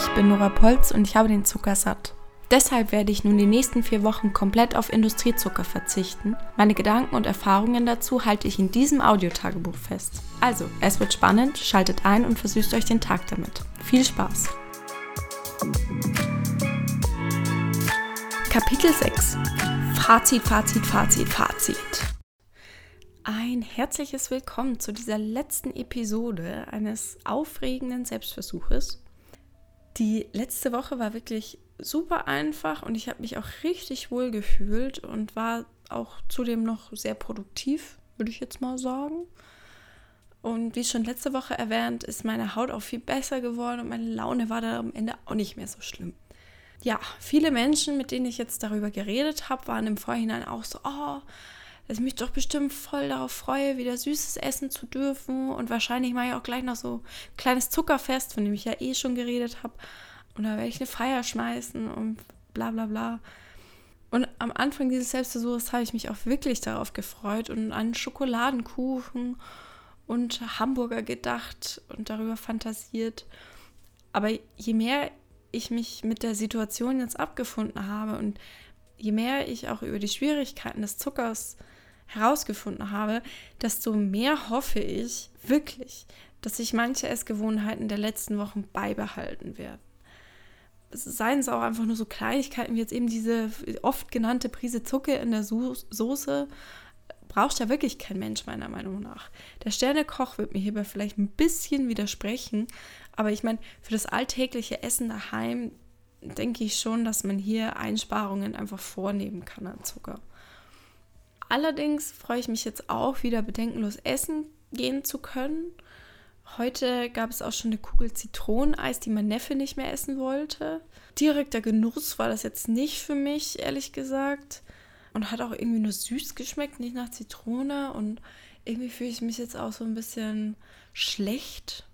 Ich bin Nora Polz und ich habe den Zucker satt. Deshalb werde ich nun die nächsten vier Wochen komplett auf Industriezucker verzichten. Meine Gedanken und Erfahrungen dazu halte ich in diesem Audiotagebuch fest. Also, es wird spannend, schaltet ein und versüßt euch den Tag damit. Viel Spaß! Kapitel 6 Fazit, Fazit, Fazit, Fazit. Ein herzliches Willkommen zu dieser letzten Episode eines aufregenden Selbstversuches. Die letzte Woche war wirklich super einfach und ich habe mich auch richtig wohl gefühlt und war auch zudem noch sehr produktiv, würde ich jetzt mal sagen. Und wie schon letzte Woche erwähnt, ist meine Haut auch viel besser geworden und meine Laune war da am Ende auch nicht mehr so schlimm. Ja, viele Menschen, mit denen ich jetzt darüber geredet habe, waren im Vorhinein auch so, oh, dass ich mich doch bestimmt voll darauf freue, wieder Süßes essen zu dürfen. Und wahrscheinlich mache ich auch gleich noch so ein kleines Zuckerfest, von dem ich ja eh schon geredet habe. Und da werde ich eine Feier schmeißen und bla bla bla. Und am Anfang dieses Selbstversuchs habe ich mich auch wirklich darauf gefreut und an Schokoladenkuchen und Hamburger gedacht und darüber fantasiert. Aber je mehr ich mich mit der Situation jetzt abgefunden habe und je mehr ich auch über die Schwierigkeiten des Zuckers herausgefunden habe, desto mehr hoffe ich wirklich, dass sich manche Essgewohnheiten der letzten Wochen beibehalten werden. Seien es auch einfach nur so Kleinigkeiten wie jetzt eben diese oft genannte Prise Zucker in der Soße, braucht ja wirklich kein Mensch meiner Meinung nach. Der Sternekoch wird mir hierbei vielleicht ein bisschen widersprechen, aber ich meine, für das alltägliche Essen daheim denke ich schon, dass man hier Einsparungen einfach vornehmen kann an Zucker. Allerdings freue ich mich jetzt auch wieder bedenkenlos essen gehen zu können. Heute gab es auch schon eine Kugel Zitroneneis, die mein Neffe nicht mehr essen wollte. Direkter Genuss war das jetzt nicht für mich, ehrlich gesagt. Und hat auch irgendwie nur süß geschmeckt, nicht nach Zitrone. Und irgendwie fühle ich mich jetzt auch so ein bisschen schlecht.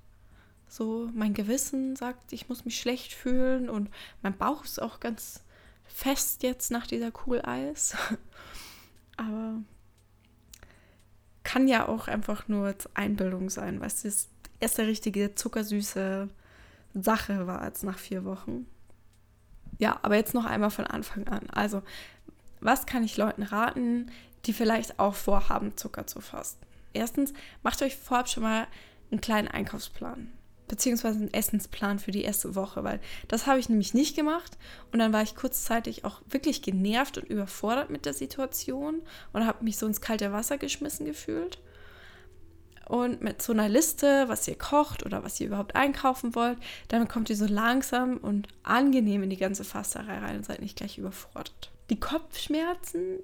So, mein Gewissen sagt, ich muss mich schlecht fühlen. Und mein Bauch ist auch ganz fest jetzt nach dieser Kugel Eis. Aber kann ja auch einfach nur Einbildung sein, was das erste richtige zuckersüße Sache war jetzt nach vier Wochen. Ja, aber jetzt noch einmal von Anfang an. Also, was kann ich Leuten raten, die vielleicht auch vorhaben, Zucker zu fasten? Erstens, macht euch vorab schon mal einen kleinen Einkaufsplan beziehungsweise einen Essensplan für die erste Woche, weil das habe ich nämlich nicht gemacht und dann war ich kurzzeitig auch wirklich genervt und überfordert mit der Situation und habe mich so ins kalte Wasser geschmissen gefühlt. Und mit so einer Liste, was ihr kocht oder was ihr überhaupt einkaufen wollt, dann kommt ihr so langsam und angenehm in die ganze Fasterei rein und seid nicht gleich überfordert. Die Kopfschmerzen,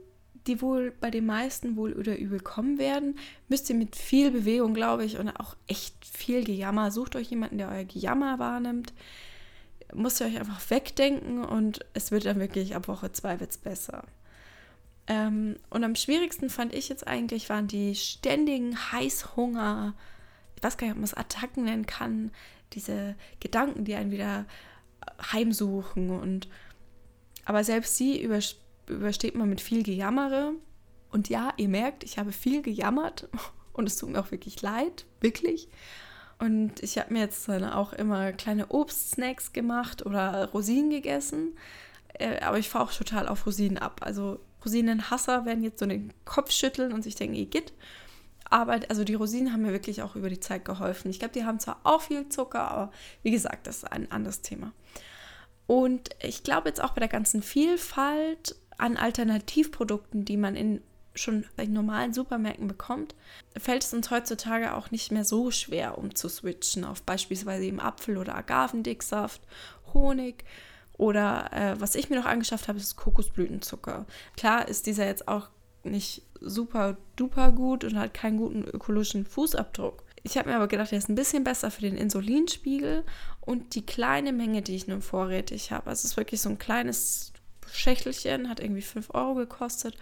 die wohl bei den meisten wohl oder übel kommen werden, müsst ihr mit viel Bewegung, glaube ich, und auch echt viel Gejammer, sucht euch jemanden, der euer Gejammer wahrnimmt, müsst ihr euch einfach wegdenken und es wird dann wirklich ab Woche zwei wird's besser. Ähm, und am schwierigsten fand ich jetzt eigentlich waren die ständigen Heißhunger, ich weiß gar nicht, ob man es Attacken nennen kann, diese Gedanken, die einen wieder heimsuchen und aber selbst sie überspielen übersteht man mit viel Gejammere. Und ja, ihr merkt, ich habe viel gejammert und es tut mir auch wirklich leid, wirklich. Und ich habe mir jetzt dann auch immer kleine Obstsnacks gemacht oder Rosinen gegessen. Äh, aber ich fahre auch total auf Rosinen ab. Also Rosinenhasser werden jetzt so den Kopf schütteln und sich denken, geht. Aber also die Rosinen haben mir wirklich auch über die Zeit geholfen. Ich glaube, die haben zwar auch viel Zucker, aber wie gesagt, das ist ein anderes Thema. Und ich glaube jetzt auch bei der ganzen Vielfalt an Alternativprodukten, die man in schon in normalen Supermärkten bekommt, fällt es uns heutzutage auch nicht mehr so schwer, um zu switchen auf beispielsweise eben Apfel- oder Agavendicksaft, Honig oder äh, was ich mir noch angeschafft habe, ist Kokosblütenzucker. Klar ist dieser jetzt auch nicht super duper gut und hat keinen guten ökologischen Fußabdruck. Ich habe mir aber gedacht, der ist ein bisschen besser für den Insulinspiegel und die kleine Menge, die ich nun vorrätig habe. Also es ist wirklich so ein kleines Schächtelchen, hat irgendwie 5 Euro gekostet.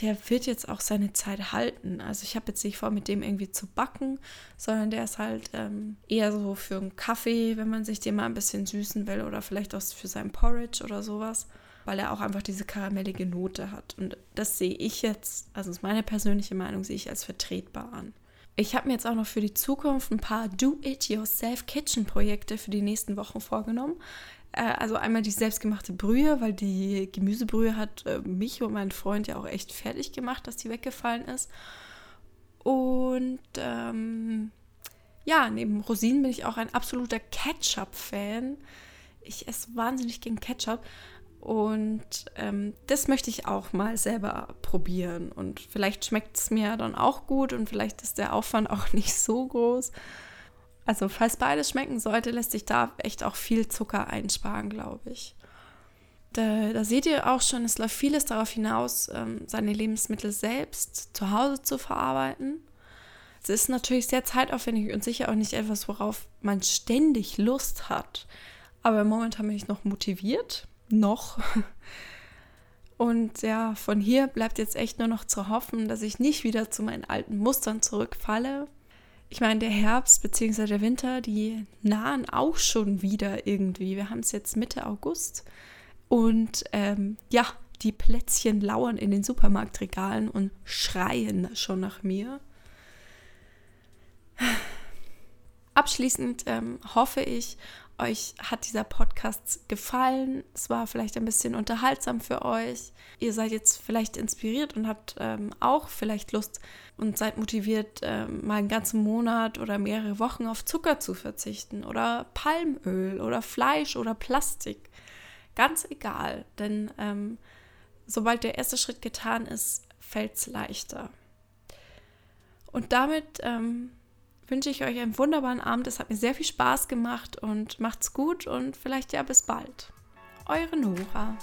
Der wird jetzt auch seine Zeit halten. Also ich habe jetzt nicht vor, mit dem irgendwie zu backen, sondern der ist halt ähm, eher so für einen Kaffee, wenn man sich den mal ein bisschen süßen will oder vielleicht auch für sein Porridge oder sowas, weil er auch einfach diese karamellige Note hat. Und das sehe ich jetzt, also ist meine persönliche Meinung, sehe ich als vertretbar an. Ich habe mir jetzt auch noch für die Zukunft ein paar Do-it-yourself-Kitchen-Projekte für die nächsten Wochen vorgenommen. Äh, also einmal die selbstgemachte Brühe, weil die Gemüsebrühe hat äh, mich und meinen Freund ja auch echt fertig gemacht, dass die weggefallen ist. Und ähm, ja, neben Rosinen bin ich auch ein absoluter Ketchup-Fan. Ich esse wahnsinnig gegen Ketchup. Und ähm, das möchte ich auch mal selber probieren. Und vielleicht schmeckt es mir dann auch gut und vielleicht ist der Aufwand auch nicht so groß. Also falls beides schmecken sollte, lässt sich da echt auch viel Zucker einsparen, glaube ich. Da, da, seht ihr auch schon, es läuft vieles darauf hinaus, ähm, seine Lebensmittel selbst zu Hause zu verarbeiten. Es ist natürlich sehr zeitaufwendig und sicher auch nicht etwas, worauf man ständig Lust hat. Aber momentan bin ich noch motiviert noch. Und ja, von hier bleibt jetzt echt nur noch zu hoffen, dass ich nicht wieder zu meinen alten Mustern zurückfalle. Ich meine, der Herbst bzw. der Winter, die nahen auch schon wieder irgendwie. Wir haben es jetzt Mitte August. Und ähm, ja, die Plätzchen lauern in den Supermarktregalen und schreien schon nach mir. Abschließend ähm, hoffe ich, euch hat dieser Podcast gefallen. Es war vielleicht ein bisschen unterhaltsam für euch. Ihr seid jetzt vielleicht inspiriert und habt ähm, auch vielleicht Lust und seid motiviert, ähm, mal einen ganzen Monat oder mehrere Wochen auf Zucker zu verzichten oder Palmöl oder Fleisch oder Plastik. Ganz egal, denn ähm, sobald der erste Schritt getan ist, fällt es leichter. Und damit ähm, wünsche ich euch einen wunderbaren Abend. Es hat mir sehr viel Spaß gemacht und macht's gut und vielleicht ja bis bald. Eure Nora.